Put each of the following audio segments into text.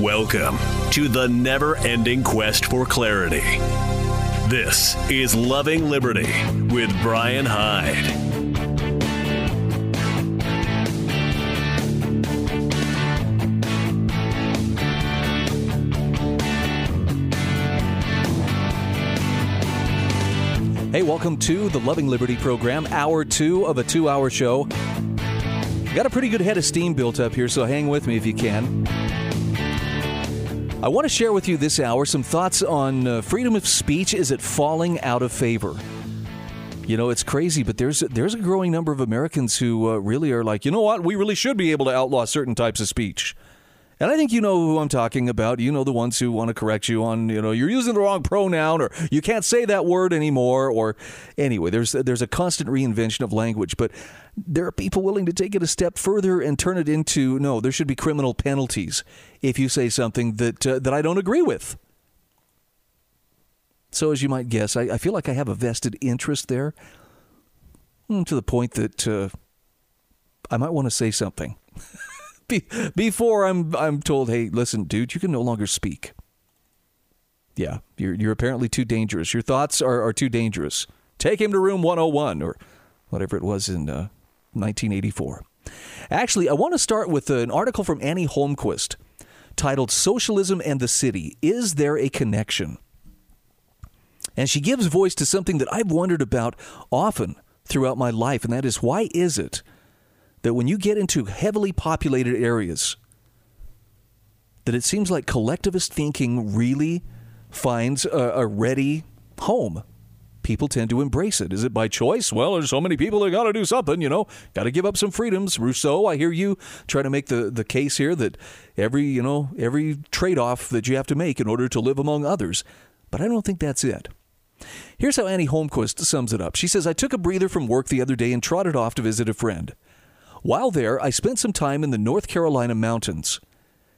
Welcome to the never ending quest for clarity. This is Loving Liberty with Brian Hyde. Hey, welcome to the Loving Liberty program, hour two of a two hour show. Got a pretty good head of steam built up here, so hang with me if you can. I want to share with you this hour some thoughts on uh, freedom of speech. Is it falling out of favor? You know, it's crazy, but there's there's a growing number of Americans who uh, really are like, you know what, we really should be able to outlaw certain types of speech. And I think you know who I'm talking about. You know the ones who want to correct you on, you know, you're using the wrong pronoun or you can't say that word anymore or anyway, there's there's a constant reinvention of language, but there are people willing to take it a step further and turn it into no, there should be criminal penalties if you say something that uh, that I don't agree with. So as you might guess, I, I feel like I have a vested interest there mm, to the point that uh, I might want to say something. Be- before I'm I'm told, hey, listen, dude, you can no longer speak. Yeah, you're you're apparently too dangerous. Your thoughts are, are too dangerous. Take him to room 101 or whatever it was in uh, 1984. Actually, I want to start with an article from Annie Holmquist titled Socialism and the City Is There a Connection? And she gives voice to something that I've wondered about often throughout my life, and that is why is it that when you get into heavily populated areas, that it seems like collectivist thinking really finds a, a ready home. People tend to embrace it. Is it by choice? Well, there's so many people that got to do something, you know, got to give up some freedoms. Rousseau, I hear you try to make the, the case here that every, you know, every trade off that you have to make in order to live among others. But I don't think that's it. Here's how Annie Holmquist sums it up. She says, I took a breather from work the other day and trotted off to visit a friend. While there, I spent some time in the North Carolina mountains,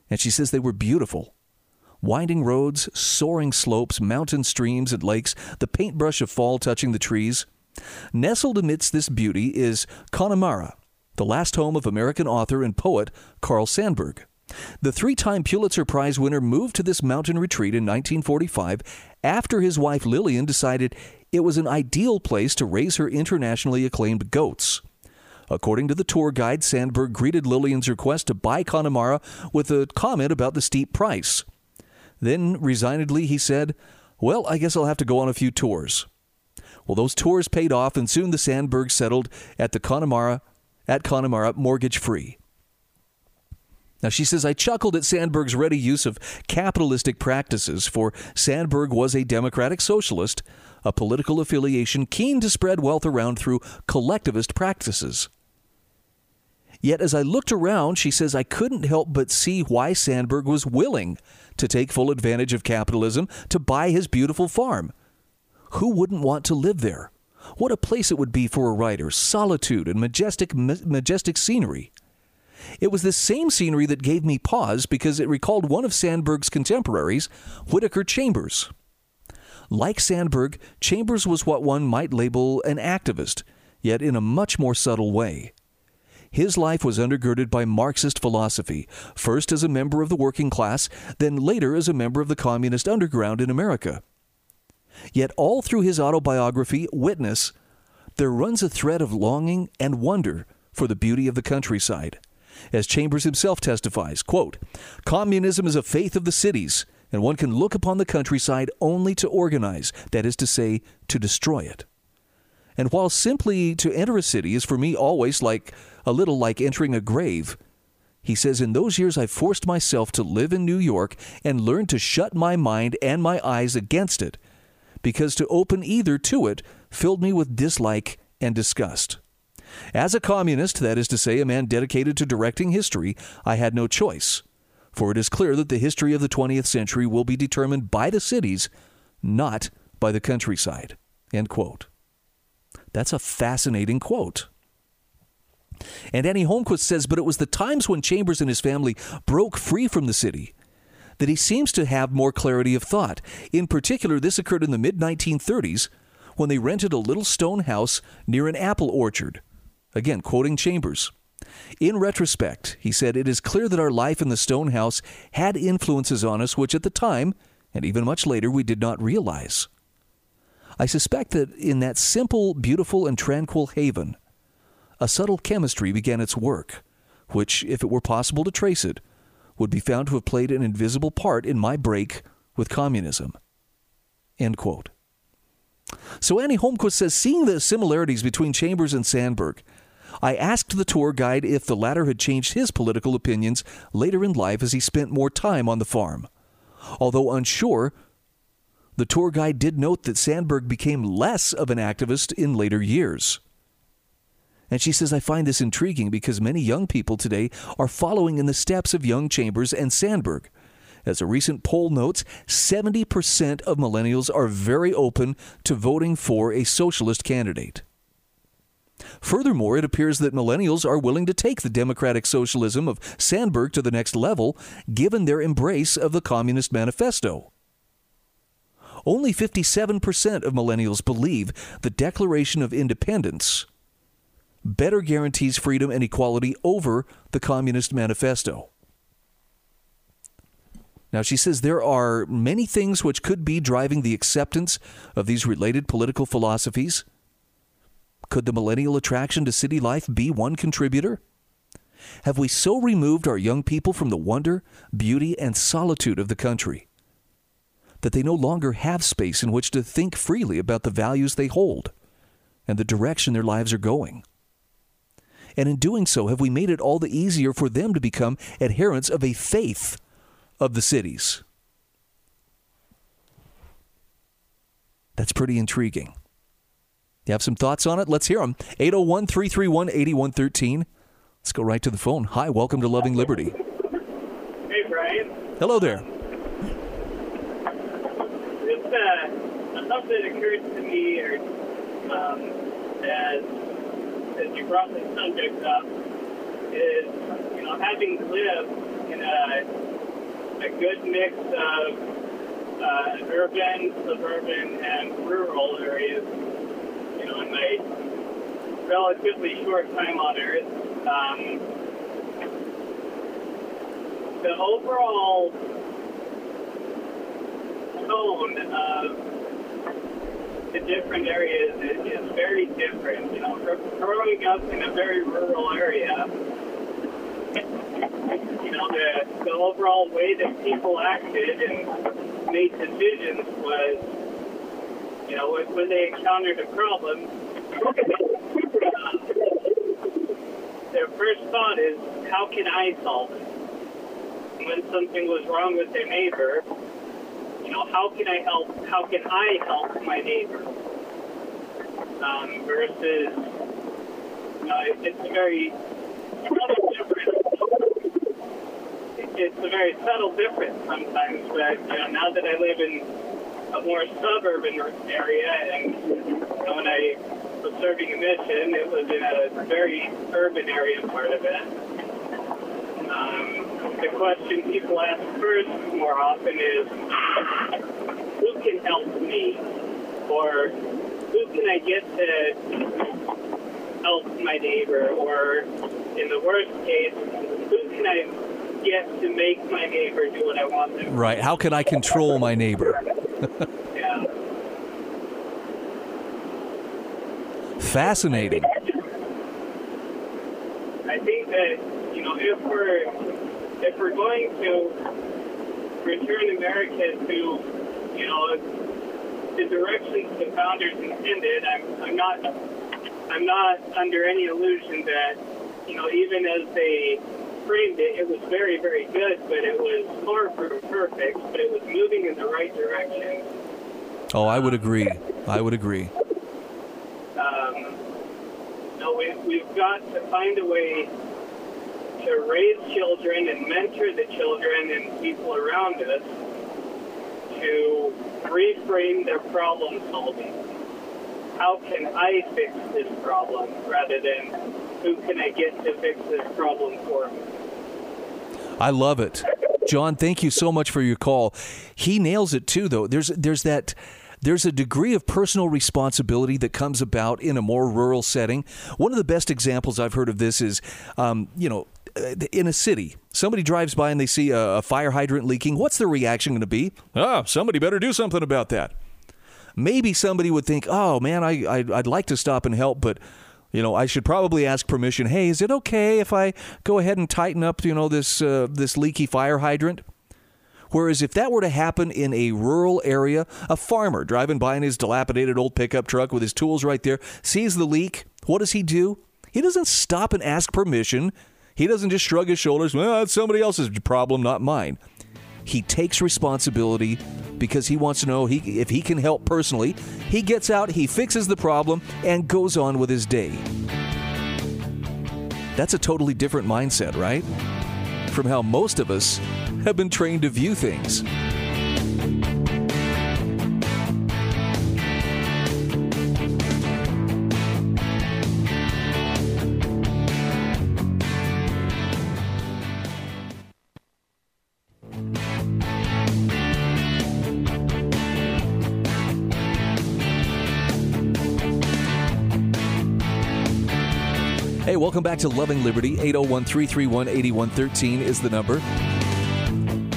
and she says they were beautiful. Winding roads, soaring slopes, mountain streams and lakes, the paintbrush of fall touching the trees. Nestled amidst this beauty is Connemara, the last home of American author and poet Carl Sandburg. The three time Pulitzer Prize winner moved to this mountain retreat in 1945 after his wife Lillian decided it was an ideal place to raise her internationally acclaimed goats. According to the tour guide, Sandburg greeted Lillian's request to buy Connemara with a comment about the steep price. Then, resignedly, he said, Well, I guess I'll have to go on a few tours. Well, those tours paid off, and soon the Sandburg settled at the Connemara, at Connemara mortgage free. Now, she says, I chuckled at Sandburg's ready use of capitalistic practices, for Sandburg was a democratic socialist, a political affiliation keen to spread wealth around through collectivist practices. Yet as I looked around, she says, I couldn't help but see why Sandburg was willing to take full advantage of capitalism to buy his beautiful farm. Who wouldn't want to live there? What a place it would be for a writer solitude and majestic, majestic scenery. It was this same scenery that gave me pause because it recalled one of Sandburg's contemporaries, Whittaker Chambers. Like Sandburg, Chambers was what one might label an activist, yet in a much more subtle way. His life was undergirded by Marxist philosophy, first as a member of the working class, then later as a member of the communist underground in America. Yet all through his autobiography, Witness, there runs a thread of longing and wonder for the beauty of the countryside. As Chambers himself testifies, quote, Communism is a faith of the cities, and one can look upon the countryside only to organize, that is to say, to destroy it. And while simply to enter a city is for me always like a little like entering a grave, he says, In those years I forced myself to live in New York and learned to shut my mind and my eyes against it, because to open either to it filled me with dislike and disgust. As a communist, that is to say, a man dedicated to directing history, I had no choice. For it is clear that the history of the 20th century will be determined by the cities, not by the countryside. End quote. That's a fascinating quote. And Annie Holmquist says, but it was the times when Chambers and his family broke free from the city that he seems to have more clarity of thought. In particular, this occurred in the mid 1930s when they rented a little stone house near an apple orchard. Again, quoting Chambers. In retrospect, he said, it is clear that our life in the stone house had influences on us which at the time, and even much later, we did not realize. I suspect that in that simple, beautiful, and tranquil haven, a subtle chemistry began its work, which, if it were possible to trace it, would be found to have played an invisible part in my break with communism. End quote. So Annie Holmquist says, seeing the similarities between Chambers and Sandburg, I asked the tour guide if the latter had changed his political opinions later in life as he spent more time on the farm. Although unsure, the tour guide did note that Sandburg became less of an activist in later years. And she says, I find this intriguing because many young people today are following in the steps of young Chambers and Sandburg. As a recent poll notes, 70% of millennials are very open to voting for a socialist candidate. Furthermore, it appears that millennials are willing to take the democratic socialism of Sandburg to the next level, given their embrace of the Communist Manifesto. Only 57% of millennials believe the Declaration of Independence better guarantees freedom and equality over the Communist Manifesto. Now, she says there are many things which could be driving the acceptance of these related political philosophies. Could the millennial attraction to city life be one contributor? Have we so removed our young people from the wonder, beauty, and solitude of the country that they no longer have space in which to think freely about the values they hold and the direction their lives are going? And in doing so, have we made it all the easier for them to become adherents of a faith of the cities? That's pretty intriguing. You have some thoughts on it? Let's hear them. 801 331 8113. Let's go right to the phone. Hi, welcome to Loving Liberty. Hey, Brian. Hello there. It's uh, something that occurs to me or, um, as as you brought the subject up is, you know, having lived in a, a good mix of uh, urban, suburban, and rural areas, you know, in my relatively short time on Earth, um, the overall tone of the different areas is, is very different. You know, growing up in a very rural area, you know, the, the overall way that people acted and made decisions was, you know, when, they encountered a problem, their first thought is, how can I solve it? When something was wrong with their neighbor, you know, how can I help? How can I help my neighbor? Um, versus, know, it's a very subtle difference. It's a very subtle difference sometimes. But you know, now that I live in a more suburban area, and you know, when I was serving a mission, it was in a very urban area part of it. Um, the question people ask first more often is, who can help me? Or who can I get to help my neighbor? Or in the worst case, who can I get to make my neighbor do what I want them to? Right. How can I control my neighbor? Yeah. Fascinating. I think that you know if we're if we're going to return America to you know the directions the founders intended, I'm I'm not I'm not under any illusion that you know even as they framed it, it was very very good, but it was far from perfect, but it was moving in the right direction. Oh, I would agree. I would agree. um, no, we, we've got to find a way to raise children and mentor the children and people around us to reframe their problem solving. How can I fix this problem rather than who can I get to fix this problem for me? I love it. John, thank you so much for your call. He nails it too though. There's there's that there's a degree of personal responsibility that comes about in a more rural setting. One of the best examples I've heard of this is, um, you know, in a city, somebody drives by and they see a, fire hydrant leaking. What's their reaction going to be? Ah, somebody better do something about that. Maybe somebody would think, oh man, I, I I'd like to stop and help, but you know, I should probably ask permission. Hey, is it okay if I go ahead and tighten up, you know, this uh, this leaky fire hydrant? Whereas if that were to happen in a rural area, a farmer driving by in his dilapidated old pickup truck with his tools right there sees the leak, what does he do? He doesn't stop and ask permission. He doesn't just shrug his shoulders, well, that's somebody else's problem, not mine. He takes responsibility because he wants to know he, if he can help personally. He gets out, he fixes the problem, and goes on with his day. That's a totally different mindset, right? From how most of us have been trained to view things. Welcome back to Loving Liberty. 801 331 8113 is the number.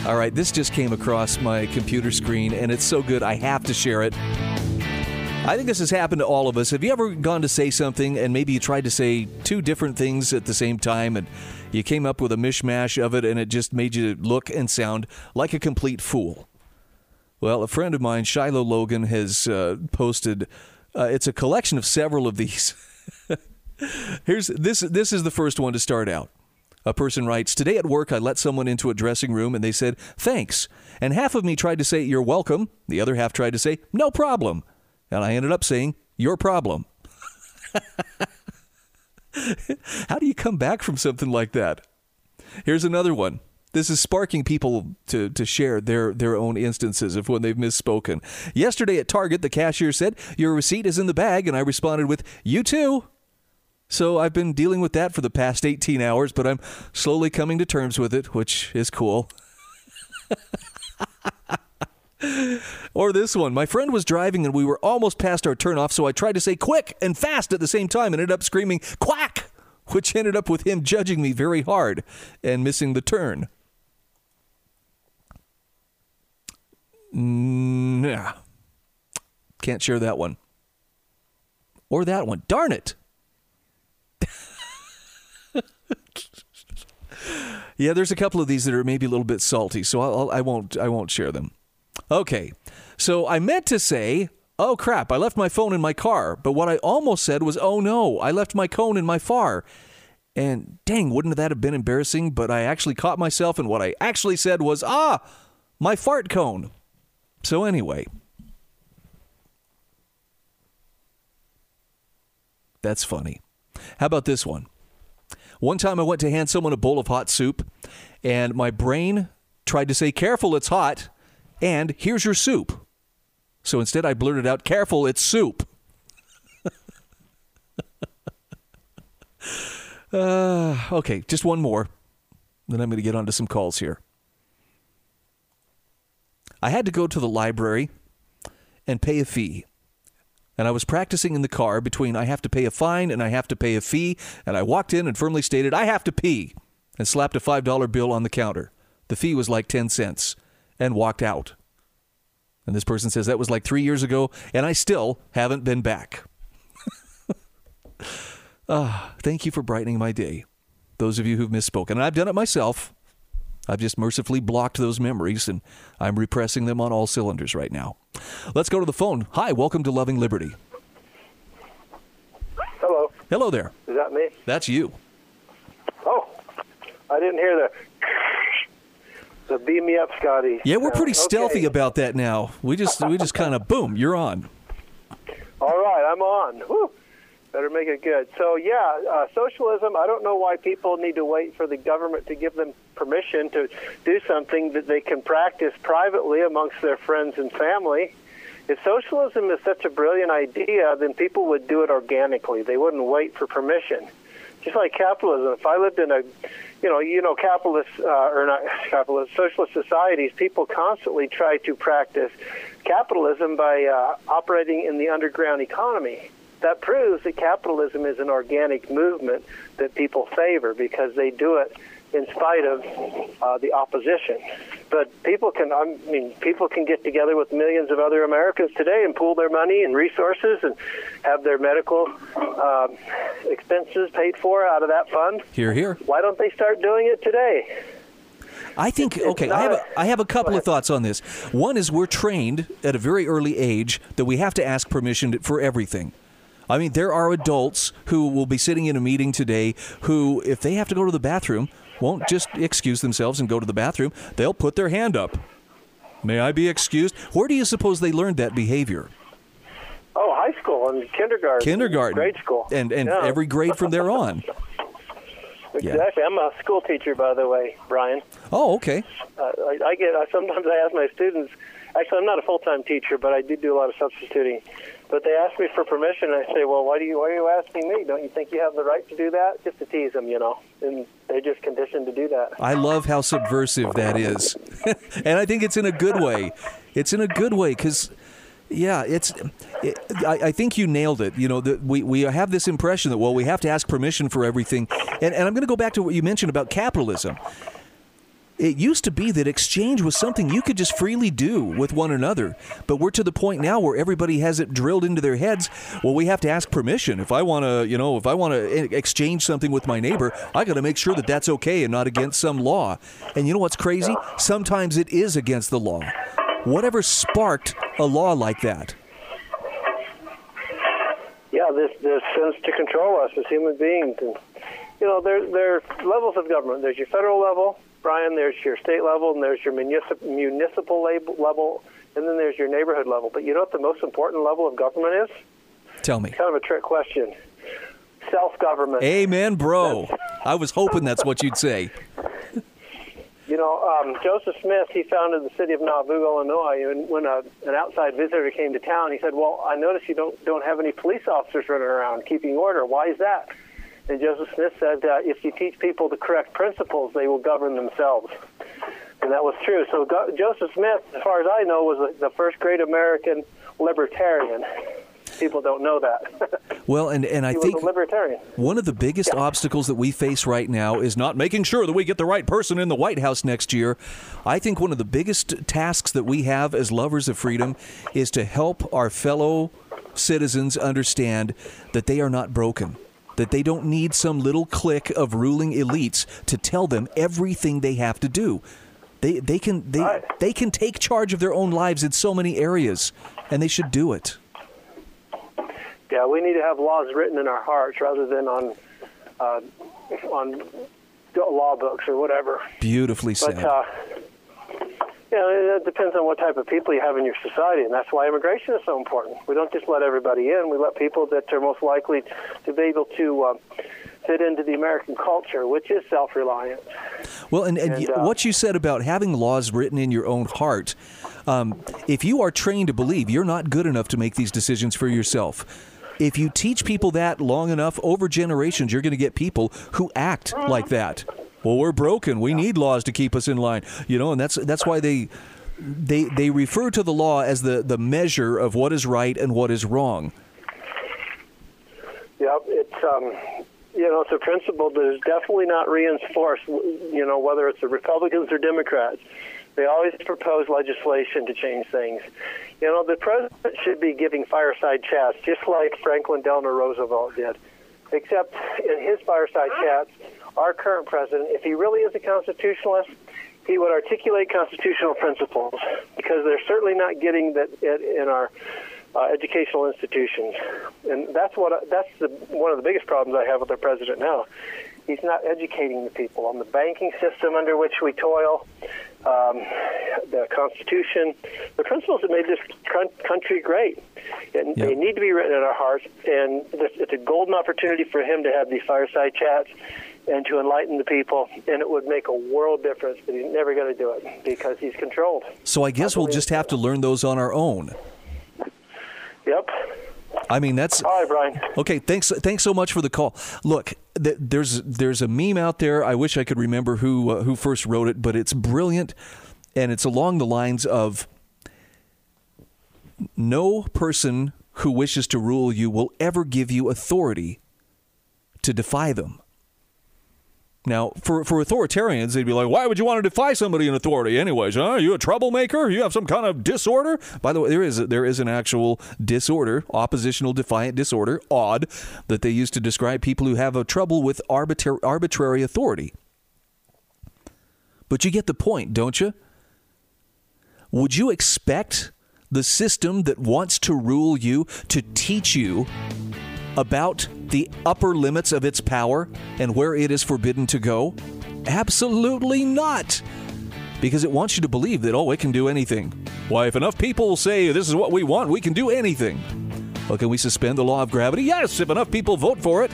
All right, this just came across my computer screen and it's so good I have to share it. I think this has happened to all of us. Have you ever gone to say something and maybe you tried to say two different things at the same time and you came up with a mishmash of it and it just made you look and sound like a complete fool? Well, a friend of mine, Shiloh Logan, has uh, posted. Uh, it's a collection of several of these. Here's this. This is the first one to start out. A person writes, Today at work, I let someone into a dressing room and they said, Thanks. And half of me tried to say, You're welcome. The other half tried to say, No problem. And I ended up saying, Your problem. How do you come back from something like that? Here's another one. This is sparking people to, to share their, their own instances of when they've misspoken. Yesterday at Target, the cashier said, Your receipt is in the bag. And I responded with, You too. So I've been dealing with that for the past 18 hours, but I'm slowly coming to terms with it, which is cool. or this one. My friend was driving and we were almost past our turnoff, so I tried to say quick and fast at the same time and ended up screaming quack, which ended up with him judging me very hard and missing the turn. Mm, nah. Can't share that one. Or that one. Darn it. yeah, there's a couple of these that are maybe a little bit salty, so I'll, I won't I won't share them. Okay, so I meant to say, oh crap, I left my phone in my car, but what I almost said was, oh no, I left my cone in my far. And dang, wouldn't that have been embarrassing? But I actually caught myself, and what I actually said was, ah, my fart cone. So anyway. That's funny. How about this one? One time I went to hand someone a bowl of hot soup, and my brain tried to say, Careful, it's hot, and here's your soup. So instead I blurted out, Careful, it's soup. uh, okay, just one more. Then I'm going to get onto some calls here. I had to go to the library and pay a fee and I was practicing in the car between I have to pay a fine and I have to pay a fee, and I walked in and firmly stated, I have to pee, and slapped a $5 bill on the counter. The fee was like 10 cents, and walked out. And this person says that was like three years ago, and I still haven't been back. ah, thank you for brightening my day. Those of you who've misspoken. And I've done it myself. I've just mercifully blocked those memories, and I'm repressing them on all cylinders right now. Let's go to the phone. Hi, welcome to Loving Liberty. Hello. Hello there. Is that me? That's you. Oh, I didn't hear the. The beam me up, Scotty. Yeah, we're pretty Uh, stealthy about that now. We just we just kind of boom, you're on. All right, I'm on. Whew. Better make it good. So yeah, uh, socialism. I don't know why people need to wait for the government to give them permission to do something that they can practice privately amongst their friends and family. If socialism is such a brilliant idea, then people would do it organically. They wouldn't wait for permission. Just like capitalism. If I lived in a you know, you know, capitalist uh, or not capitalist, socialist societies, people constantly try to practice capitalism by uh, operating in the underground economy. That proves that capitalism is an organic movement that people favor because they do it in spite of uh, the opposition. But people can, I mean, people can get together with millions of other Americans today and pool their money and resources and have their medical uh, expenses paid for out of that fund. Here, here. Why don't they start doing it today? I think okay. I have a, I have a couple of thoughts on this. One is we're trained at a very early age that we have to ask permission for everything. I mean, there are adults who will be sitting in a meeting today who, if they have to go to the bathroom, won't just excuse themselves and go to the bathroom. They'll put their hand up. May I be excused? Where do you suppose they learned that behavior? Oh, high school and kindergarten, Kindergarten, grade school, and and Yeah. every grade from there on. Yeah. Exactly. I'm a school teacher, by the way, Brian. Oh, okay. Uh, I, I get. I, sometimes I ask my students. Actually, I'm not a full-time teacher, but I do do a lot of substituting. But they ask me for permission, and I say, "Well, why do you? Why are you asking me? Don't you think you have the right to do that?" Just to tease them, you know. And they're just conditioned to do that. I love how subversive that is, and I think it's in a good way. It's in a good way because, yeah, it's. It, I, I think you nailed it. You know, that we we have this impression that well, we have to ask permission for everything, and and I'm going to go back to what you mentioned about capitalism. It used to be that exchange was something you could just freely do with one another, but we're to the point now where everybody has it drilled into their heads. Well, we have to ask permission. If I want to, you know, if I want to exchange something with my neighbor, I got to make sure that that's okay and not against some law. And you know what's crazy? Sometimes it is against the law. Whatever sparked a law like that? Yeah, this this sense to control us as human beings, and you know, there there are levels of government. There's your federal level, Brian. There's your state level, and there's your municipal municipal level, and then there's your neighborhood level. But you know what the most important level of government is? Tell me. Kind of a trick question. Self government. Amen, bro. I was hoping that's what you'd say. You know, um, Joseph Smith, he founded the city of Nauvoo, Illinois, and when a, an outside visitor came to town, he said, "Well, I notice you don't don't have any police officers running around keeping order. Why is that?" And Joseph Smith said, uh, "If you teach people the correct principles, they will govern themselves." And that was true. So Go- Joseph Smith, as far as I know, was the, first great American libertarian. People don't know that. Well, and, and I think libertarian. One of the biggest obstacles that we face right now is not making sure that we get the right person in the White House next year. I think one of the biggest tasks that we have as lovers of freedom is to help our fellow citizens understand that they are not broken. That they don't need some little clique of ruling elites to tell them everything they have to do. They, they can they, Right. they can take charge of their own lives in so many areas, and they should do it. Yeah, we need to have laws written in our hearts rather than on uh, on law books or whatever. Beautifully But said. uh, know, it depends on what type of people you have in your society, and that's why immigration is so important. We don't just let everybody in; we let people that are most likely to be able to um, fit into the American culture, which is self-reliant. Well, and, and, And, uh, what you said about having laws written in your own heart, um, if you are trained to believe you're not good enough to make these decisions for yourself, if you teach people that long enough over generations, you're going to get people who act like that. Well, we're broken. We need laws to keep us in line. You know, and that's that's why they they they refer to the law as the the measure of what is right and what is wrong. Yeah, it's um, you know it's a principle that is definitely not reinforced. You know whether it's the Republicans or Democrats, they always propose legislation to change things. You know the president should be giving fireside chats just like Franklin Delano Roosevelt did, except in his fireside chats, our current president, if he really is a constitutionalist. He would articulate constitutional principles because they're certainly not getting that in our uh, educational institutions, and that's what that's the, one of the biggest problems I have with our president now. He's not educating the people on the banking system under which we toil, um, the Constitution, the principles that made this country great. And Yeah. they need to be written in our hearts. And it's a golden opportunity for him to have these fireside chats and to enlighten the people. And it would make a world difference. But he's never going to do it because he's controlled. So I guess we'll just have to learn those on our own. Yep. I mean, that's All right, Brian. Okay, thanks. Thanks so much for the call. Look, there's there's a meme out there. I wish I could remember who uh, who first wrote it, but it's brilliant, and it's along the lines of no person who wishes to rule you will ever give you authority to defy them. Now, for, for authoritarians, they'd be like, why would you want to defy somebody in authority anyways? Huh? Are you a troublemaker? You have some kind of disorder? By the way, there is, there is an actual disorder, oppositional defiant disorder, odd, that they use to describe people who have a trouble with arbitra- arbitrary authority. But you get the point, don't you? Would you expect the system that wants to rule you to teach you about the upper limits of its power and where it is forbidden to go? Absolutely not. Because it wants you to believe that, oh, it can do anything. Why, if enough people say this is what we want, we can do anything. Well, can we suspend the law of gravity? Yes, if enough people vote for it.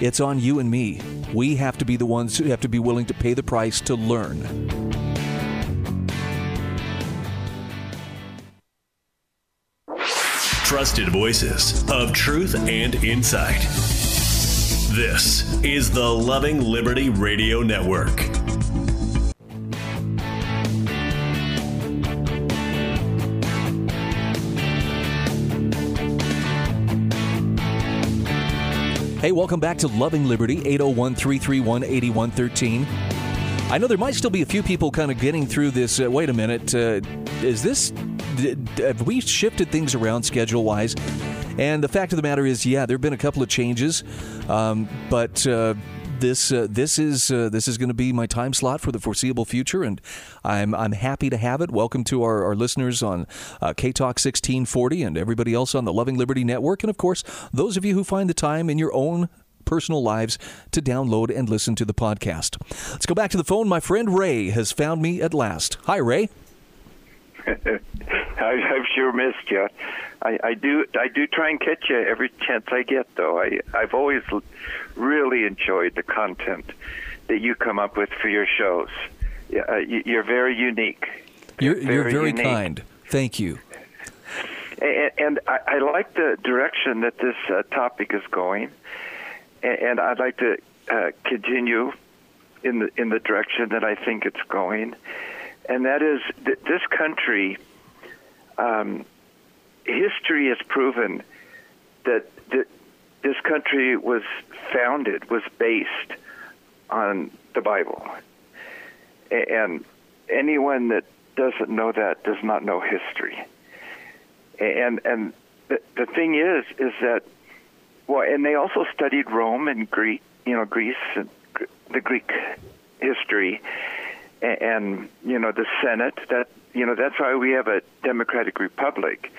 It's on you and me. We have to be the ones who have to be willing to pay the price to learn. Trusted voices of truth and insight. This is the Loving Liberty Radio Network. Hey, welcome back to Loving Liberty, 801 331 8113. I know there might still be a few people kind of getting through this. Uh, wait a minute. Uh, is this have we shifted things around schedule wise? And the fact of the matter is, yeah, there have been a couple of changes, um, but. Uh, this uh, this is uh, this is going to be my time slot for the foreseeable future, and I'm I'm happy to have it. Welcome to our, our listeners on uh, K Talk 1640 and everybody else on the Loving Liberty Network, and of course those of you who find the time in your own personal lives to download and listen to the podcast. Let's go back to the phone. My friend Ray has found me at last. Hi, Ray. I, I've sure missed you. I, I do. I do try and catch you every chance I get, though. I I've always really enjoyed the content that you come up with for your shows. Uh, you're very unique. You're, you're very, very kind. Thank you. And, and I, I, like the direction that this uh, topic is going, and, and I'd like to uh, continue in the in the direction that I think it's going, and that is that this country um, history has proven that, that this country was founded, was based on the Bible. And anyone that doesn't know that does not know history. And and the, the thing is, is that well, and they also studied Rome and Greek, you know, Greece and the Greek history, and, and you know the Senate. That you know that's why we have a democratic republic,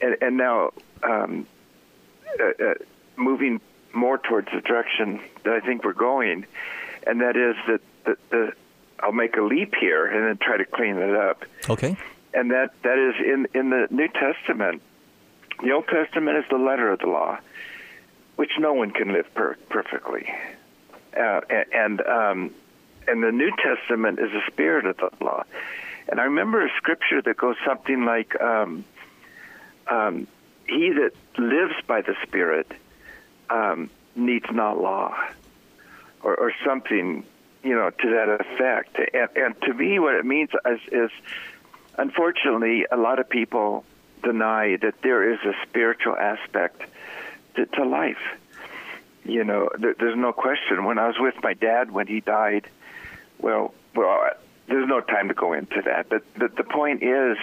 and, and now um, uh, uh, moving more towards the direction that I think we're going, and that is that the, the I'll make a leap here and then try to clean it up. Okay. And that that is in in the New Testament. The Old Testament is the letter of the law, which no one can live per- perfectly, uh, and um, and the New Testament is the spirit of the law. And I remember a scripture that goes something like, um, um, "He that lives by the Spirit um, needs not law," or, or, something, you know, to that effect. And, and to me, what it means is, is, unfortunately, a lot of people deny that there is a spiritual aspect to, to life. You know, there, there's no question. When I was with my dad when he died, well, well, there's no time to go into that. But the, the point is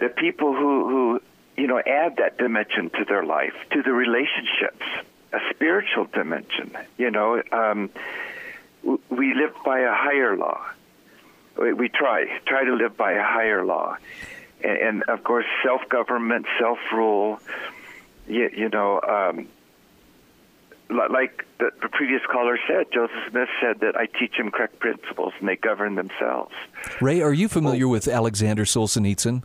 that people who, who, you know, add that dimension to their life, to the relationships, a spiritual dimension, you know, um, we live by a higher law. We, we try, try to live by a higher law. And, and of course, self government, self rule, you, you know, um, like the, the previous caller said, Joseph Smith said that I teach them correct principles and they govern themselves. Ray, are you familiar well, with Alexander Solzhenitsyn?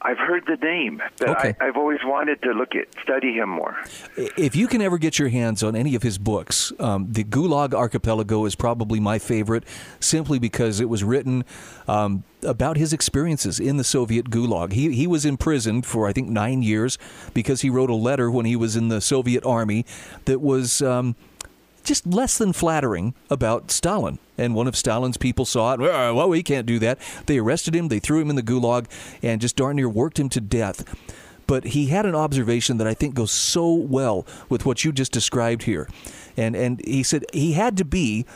I've heard the name, but Okay. I, I've always wanted to look at study him more. If you can ever get your hands on any of his books, um, the Gulag Archipelago is probably my favorite, simply because it was written um, about his experiences in the Soviet Gulag. He he was imprisoned for I think nine years because he wrote a letter when he was in the Soviet army that was. Um, just less than flattering about Stalin. And one of Stalin's people saw it. Well, we can't do that. They arrested him, they threw him in the gulag, and just darn near worked him to death. But he had an observation that I think goes so well with what you just described here. And, and he said he had to be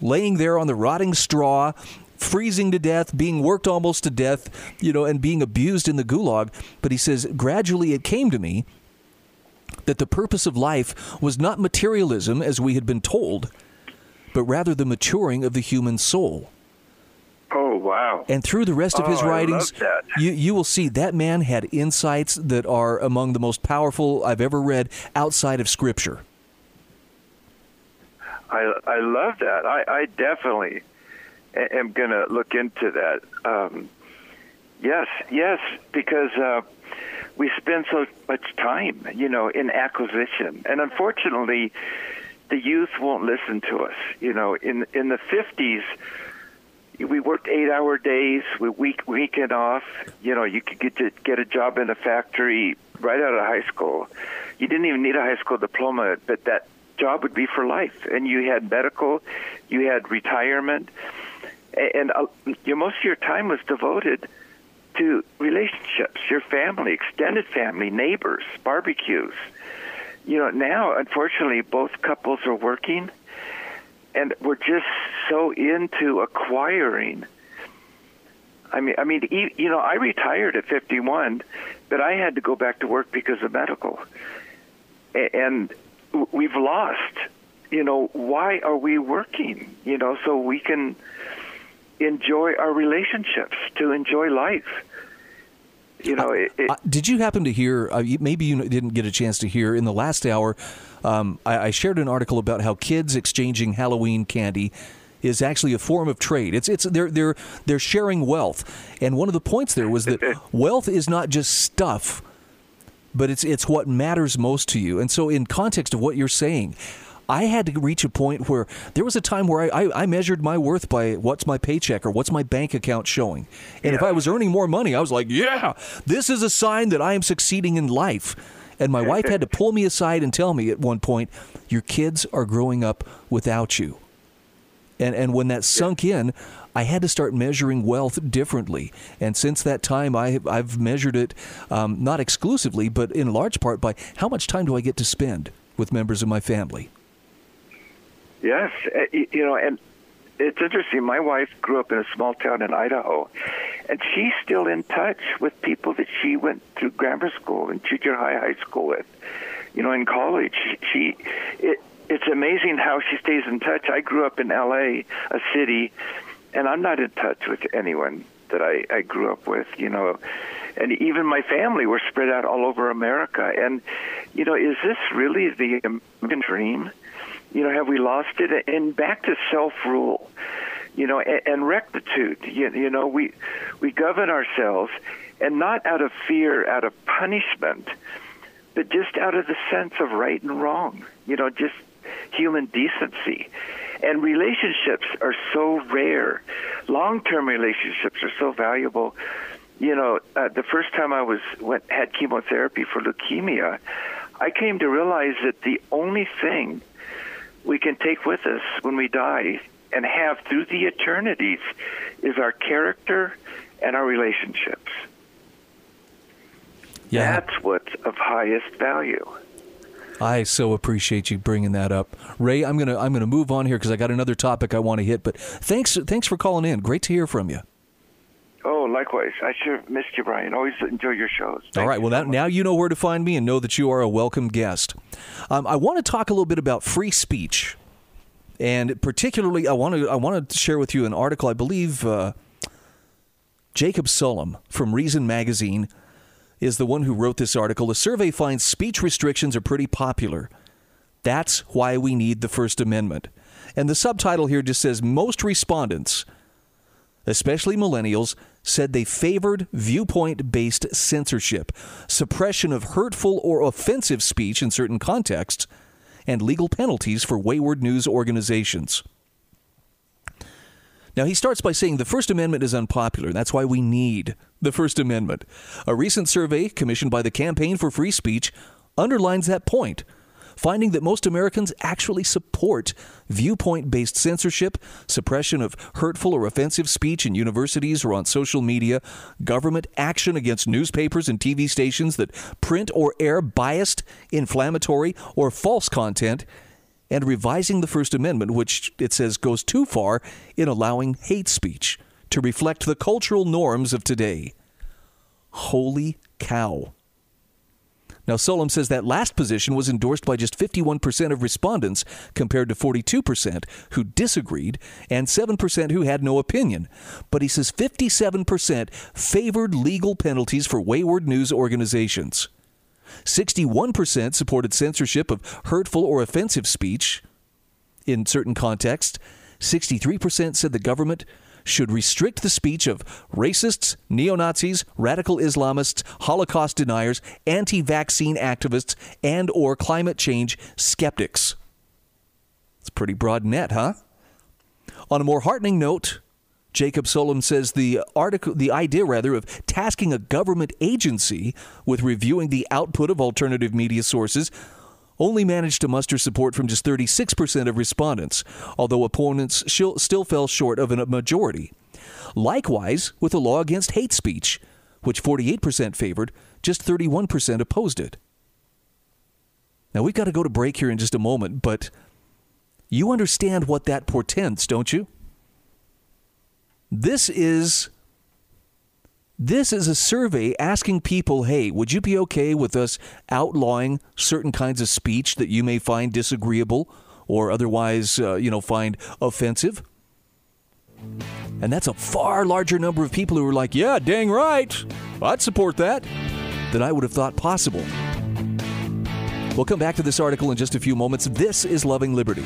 laying there on the rotting straw, freezing to death, being worked almost to death, you know, and being abused in the gulag. But he says, gradually it came to me that the purpose of life was not materialism as we had been told, but rather the maturing of the human soul. Oh wow! And through the rest of his Oh, writings, you you will see that man had insights that are among the most powerful I've ever read outside of Scripture. I I love that. I I definitely am going to look into that. Um, yes, yes, because uh, we spend so much time, you know, in acquisition, and unfortunately, the youth won't listen to us. You know, in in the fifties. We worked eight-hour days with week weekend off. You know, you could get to get a job in a factory right out of high school. You didn't even need a high school diploma, but that job would be for life. And you had medical, you had retirement, and uh, you, most of your time was devoted to relationships, your family, extended family, neighbors, barbecues. You know, now unfortunately both couples are working and we're just so into acquiring. I mean, I mean, you know, I retired at 51, but I had to go back to work because of medical, and we've lost. You know, why are we working? You know, so we can enjoy our relationships, to enjoy life. You know, it, it, Uh, did you happen to hear? Uh, maybe you didn't get a chance to hear in the last hour. Um, I, I shared an article about how kids exchanging Halloween candy is actually a form of trade. It's it's they're they're they're sharing wealth, and one of the points there was that wealth is not just stuff, but it's it's what matters most to you. And so, in context of what you're saying. I had to reach a point where there was a time where I, I, I measured my worth by what's my paycheck or what's my bank account showing. And if I was earning more money, I was like, yeah, this is a sign that I am succeeding in life. And my wife had to pull me aside and tell me at one point, your kids are growing up without you. And and when that sunk in, I had to start measuring wealth differently. And since that time, I I've measured it um, not exclusively, but in large part by how much time do I get to spend with members of my family. Yes, uh, you know, and it's interesting. My wife grew up in a small town in Idaho, and she's still in touch with people that she went to grammar school and junior high, high school with. You know, in college, she it, it's amazing how she stays in touch. I grew up in L.A., a city, and I'm not in touch with anyone that I, I grew up with. You know, and even my family were spread out all over America. And you know, is this really the American dream? You know, have we lost it? And back to self-rule, you know, and, and rectitude. You, you know, we we govern ourselves, and not out of fear, out of punishment, but just out of the sense of right and wrong. You know, just human decency. And relationships are so rare. Long-term relationships are so valuable. You know, uh, the first time I was went had chemotherapy for leukemia, I came to realize that the only thing we can take with us when we die and have through the eternities is our character and our relationships. Yeah. That's what's of highest value. I so appreciate you bringing that up, Ray. I'm gonna I'm gonna move on here because I got another topic I want to hit. But thanks thanks for calling in. Great to hear from you. Likewise. I sure missed you, Brian. Always enjoy your shows. All right. Well, now, now you know where to find me and know that you are a welcome guest. Um, I want to talk a little bit about free speech, and particularly, I want to I want to share with you an article. I believe uh, Jacob Sullum from Reason Magazine is the one who wrote this article. The survey finds speech restrictions are pretty popular. That's why we need the First Amendment. And the subtitle here just says most respondents, especially millennials, said they favored viewpoint based censorship, suppression of hurtful or offensive speech in certain contexts, and legal penalties for wayward news organizations. Now, he starts by saying the First Amendment is unpopular. That's why we need the First Amendment. A recent survey commissioned by the Campaign for Free Speech underlines that point finding that most Americans actually support viewpoint based censorship, suppression of hurtful or offensive speech in universities or on social media, government action against newspapers and TV stations that print or air biased, inflammatory, or false content, and revising the First Amendment, which it says goes too far in allowing hate speech to reflect the cultural norms of today. Holy cow. Now, Sullum says that last position was endorsed by just 51% of respondents, compared to 42% who disagreed and 7% who had no opinion. But he says 57% favored legal penalties for wayward news organizations. 61% supported censorship of hurtful or offensive speech in certain contexts. 63% said the government should restrict the speech of racists, neo Nazis, radical Islamists, Holocaust deniers, anti-vaccine activists, and or climate change skeptics. It's a pretty broad net, huh? On a more heartening note, Jacob Sullum says the article, the idea rather of tasking a government agency with reviewing the output of alternative media sources only managed to muster support from just 36% of respondents, although opponents still fell short of a majority. Likewise, with the law against hate speech, which 48% favored, just 31% opposed it. Now, we've got to go to break here in just a moment, but you understand what that portends, don't you? This is this is a survey asking people, hey, would you be okay with us outlawing certain kinds of speech that you may find disagreeable or otherwise, uh, you know, find offensive? And that's a far larger number of people who are like, yeah, dang right, I'd support that, than I would have thought possible. We'll come back to this article in just a few moments. This is Loving Liberty.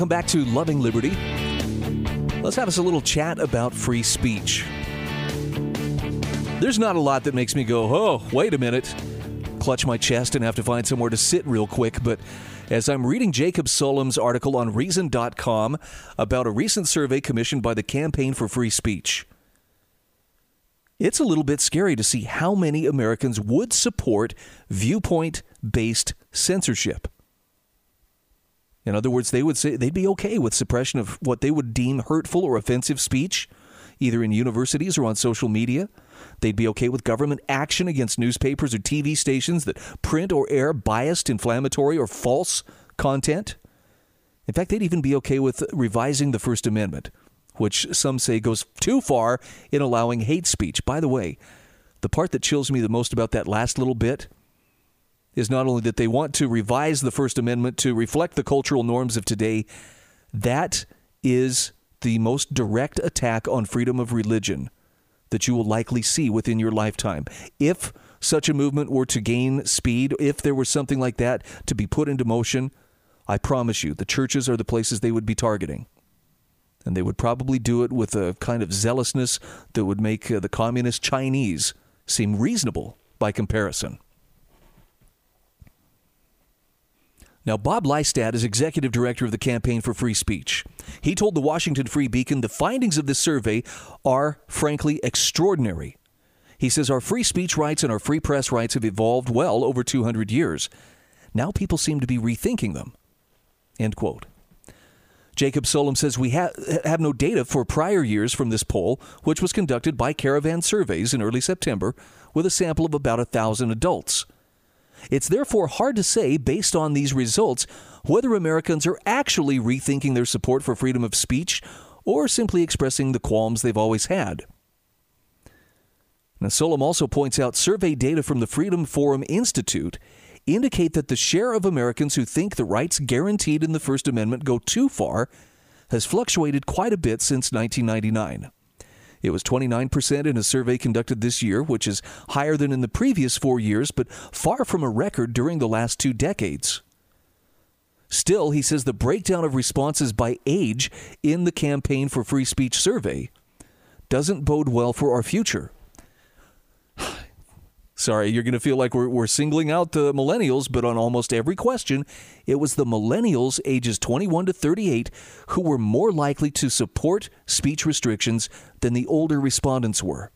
Welcome back to Loving Liberty. Let's have us a little chat about free speech. There's not a lot that makes me go, oh, wait a minute, clutch my chest and have to find somewhere to sit real quick. But as I'm reading Jacob Sullum's article on Reason.com about a recent survey commissioned by the Campaign for Free Speech, it's a little bit scary to see how many Americans would support viewpoint based censorship. In other words, they would say they'd be okay with suppression of what they would deem hurtful or offensive speech, either in universities or on social media. They'd be okay with government action against newspapers or TV stations that print or air biased, inflammatory, or false content. In fact, they'd even be okay with revising the First Amendment, which some say goes too far in allowing hate speech. By the way, the part that chills me the most about that last little bit is not only that they want to revise the First Amendment to reflect the cultural norms of today, that is the most direct attack on freedom of religion that you will likely see within your lifetime. If such a movement were to gain speed, if there was something like that to be put into motion, I promise you, the churches are the places they would be targeting. And they would probably do it with a kind of zealousness that would make uh, the communist Chinese seem reasonable by comparison. Now, Bob Lystad is executive director of the Campaign for Free Speech. He told the Washington Free Beacon the findings of this survey are, frankly, extraordinary. He says our free speech rights and our free press rights have evolved well over 200 years. Now people seem to be rethinking them. End quote. Jacob Sullum says we ha- have no data for prior years from this poll, which was conducted by Caravan Surveys in early September with a sample of about a thousand adults. It's therefore hard to say, based on these results, whether Americans are actually rethinking their support for freedom of speech or simply expressing the qualms they've always had. Now, Sullum also points out survey data from the Freedom Forum Institute indicate that the share of Americans who think the rights guaranteed in the First Amendment go too far has fluctuated quite a bit since 1999. It was 29% in a survey conducted this year, which is higher than in the previous four years, but far from a record during the last two decades. Still, he says the breakdown of responses by age in the Campaign for Free Speech survey doesn't bode well for our future. Sorry, you're going to feel like we're, we're singling out the millennials, but on almost every question, it was the millennials ages 21 to 38 who were more likely to support speech restrictions than the older respondents were.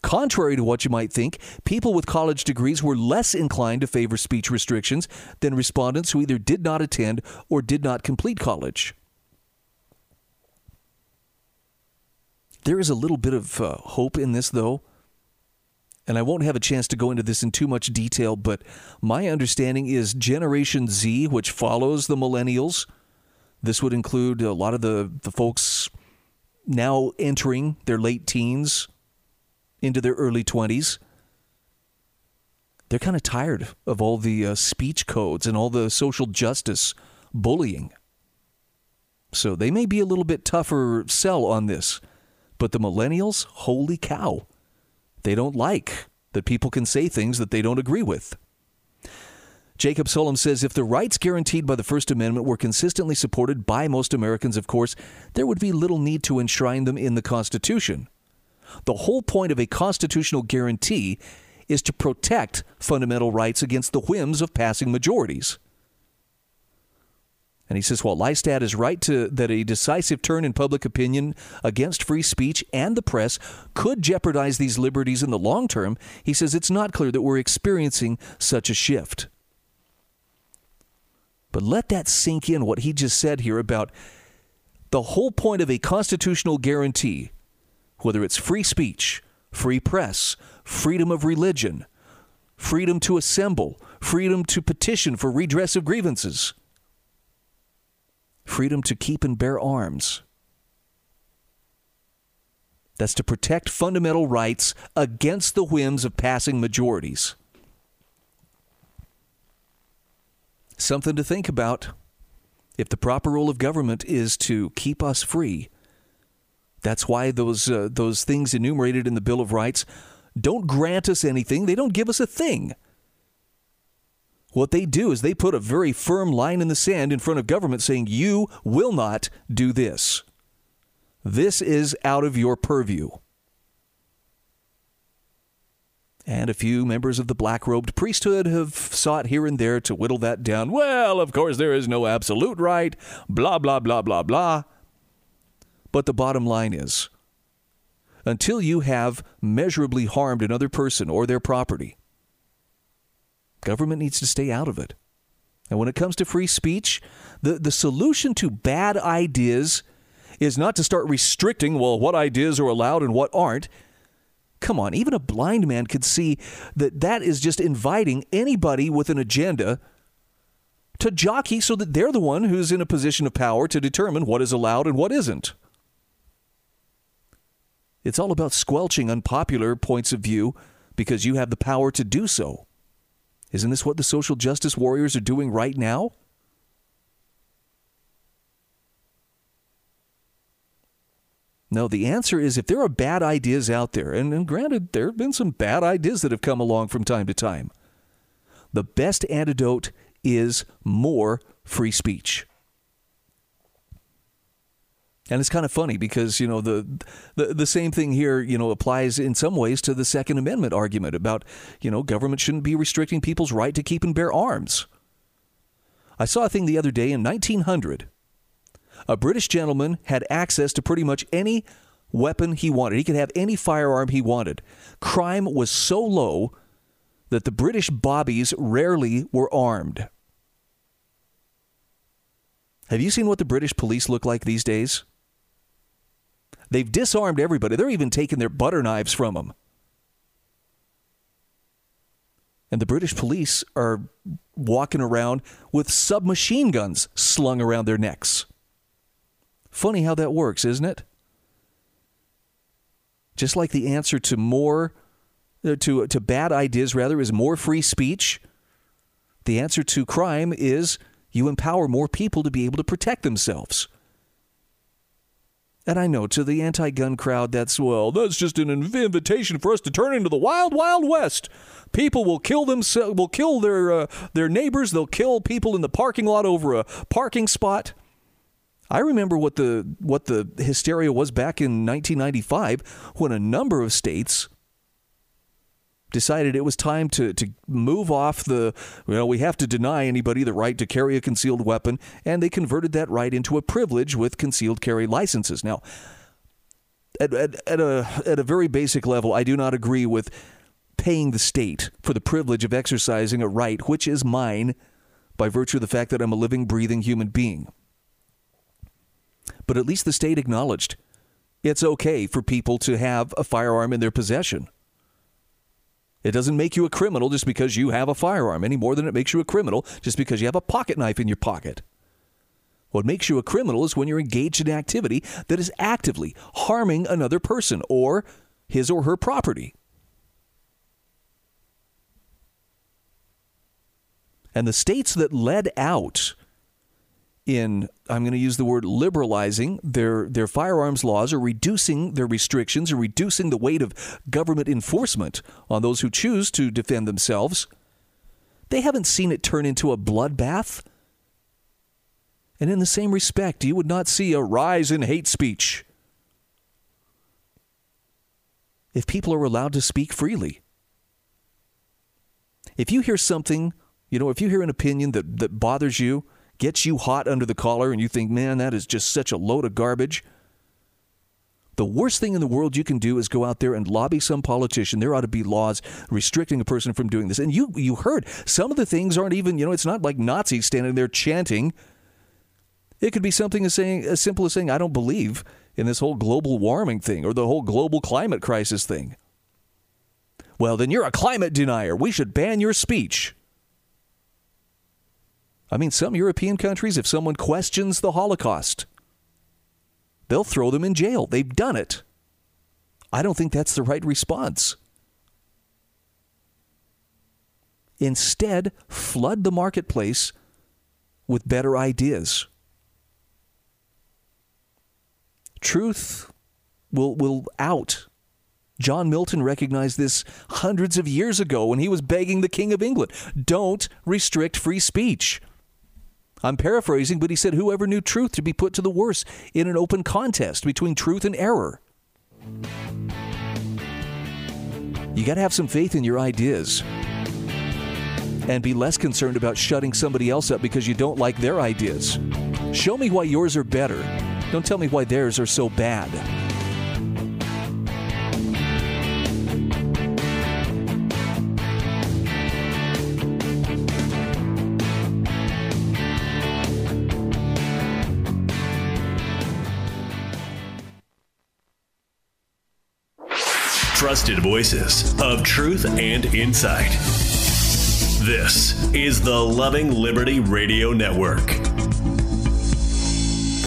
Contrary to what you might think, people with college degrees were less inclined to favor speech restrictions than respondents who either did not attend or did not complete college. There is a little bit of uh, hope in this, though and I won't have a chance to go into this in too much detail, but my understanding is Generation Z, which follows the millennials. This would include a lot of the, the folks now entering their late teens into their early 20s. They're kind of tired of all the uh, speech codes and all the social justice bullying. So they may be a little bit tougher sell on this. But the millennials, holy cow they don't like that people can say things that they don't agree with. Jacob Sullum says if the rights guaranteed by the First Amendment were consistently supported by most Americans, of course, there would be little need to enshrine them in the Constitution. The whole point of a constitutional guarantee is to protect fundamental rights against the whims of passing majorities. And he says, while Lystad is right to, that a decisive turn in public opinion against free speech and the press could jeopardize these liberties in the long term, he says it's not clear that we're experiencing such a shift. But let that sink in what he just said here about the whole point of a constitutional guarantee, whether it's free speech, free press, freedom of religion, freedom to assemble, freedom to petition for redress of grievances freedom to keep and bear arms. That's to protect fundamental rights against the whims of passing majorities. Something to think about. If the proper role of government is to keep us free, that's why those uh, those things enumerated in the Bill of Rights don't grant us anything. They don't give us a thing. What they do is they put a very firm line in the sand in front of government saying, you will not do this. This is out of your purview. And a few members of the black robed priesthood have sought here and there to whittle that down. Well, of course, there is no absolute right, blah, blah, blah, blah, blah. But the bottom line is until you have measurably harmed another person or their property, Government needs to stay out of it. And when it comes to free speech, the, the solution to bad ideas is not to start restricting, well, what ideas are allowed and what aren't. Come on, even a blind man could see that that is just inviting anybody with an agenda to jockey so that they're the one who's in a position of power to determine what is allowed and what isn't. It's all about squelching unpopular points of view because you have the power to do so. Isn't this what the social justice warriors are doing right now? No, the answer is if there are bad ideas out there, and, and, granted, there have been some bad ideas that have come along from time to time, the best antidote is more free speech. And it's kind of funny because you know the, the the same thing here you know applies in some ways to the Second Amendment argument about you know government shouldn't be restricting people's right to keep and bear arms. I saw a thing the other day in 1900. A British gentleman had access to pretty much any weapon he wanted. He could have any firearm he wanted. Crime was so low that the British bobbies rarely were armed. Have you seen what the British police look like these days? They've disarmed everybody. They're even taking their butter knives from them. And the British police are walking around with submachine guns slung around their necks. Funny how that works, isn't it? Just like the answer to more uh, to to bad ideas rather is more free speech, the answer to crime is you empower more people to be able to protect themselves. And I know to the anti gun crowd, that's, well, that's just an invitation for us to turn into the wild, wild west. People will kill themselves, will kill their, uh, their neighbors, they'll kill people in the parking lot over a parking spot. I remember what the, what the hysteria was back in 1995 when a number of states decided it was time to, to move off the, you know, we have to deny anybody the right to carry a concealed weapon, and they converted that right into a privilege with concealed carry licenses. Now, at, at, at, a, at a very basic level, I do not agree with paying the state for the privilege of exercising a right which is mine by virtue of the fact that I'm a living, breathing human being. But at least the state acknowledged it's okay for people to have a firearm in their possession. It doesn't make you a criminal just because you have a firearm any more than it makes you a criminal just because you have a pocket knife in your pocket. What makes you a criminal is when you're engaged in activity that is actively harming another person or his or her property. And the states that led out in I'm going to use the word liberalizing their their firearms laws or reducing their restrictions or reducing the weight of government enforcement on those who choose to defend themselves. They haven't seen it turn into a bloodbath. And in the same respect, you would not see a rise in hate speech if people are allowed to speak freely. If you hear something, you know, if you hear an opinion that, that bothers you, gets you hot under the collar and you think, man, that is just such a load of garbage. The worst thing in the world you can do is go out there and lobby some politician. There ought to be laws restricting a person from doing this. And you you heard some of the things aren't even, you know, it's not like Nazis standing there chanting. It could be something as saying as simple as saying, I don't believe in this whole global warming thing or the whole global climate crisis thing. Well, then you're a climate denier. We should ban your speech. I mean, some European countries, if someone questions the Holocaust, they'll throw them in jail. They've done it. I don't think that's the right response. Instead, flood the marketplace with better ideas. Truth will, will out. John Milton recognized this hundreds of years ago when he was begging the King of England don't restrict free speech. I'm paraphrasing, but he said, Whoever knew truth to be put to the worse in an open contest between truth and error. You got to have some faith in your ideas and be less concerned about shutting somebody else up because you don't like their ideas. Show me why yours are better. Don't tell me why theirs are so bad. Trusted voices of truth and insight. This is the Loving Liberty Radio Network.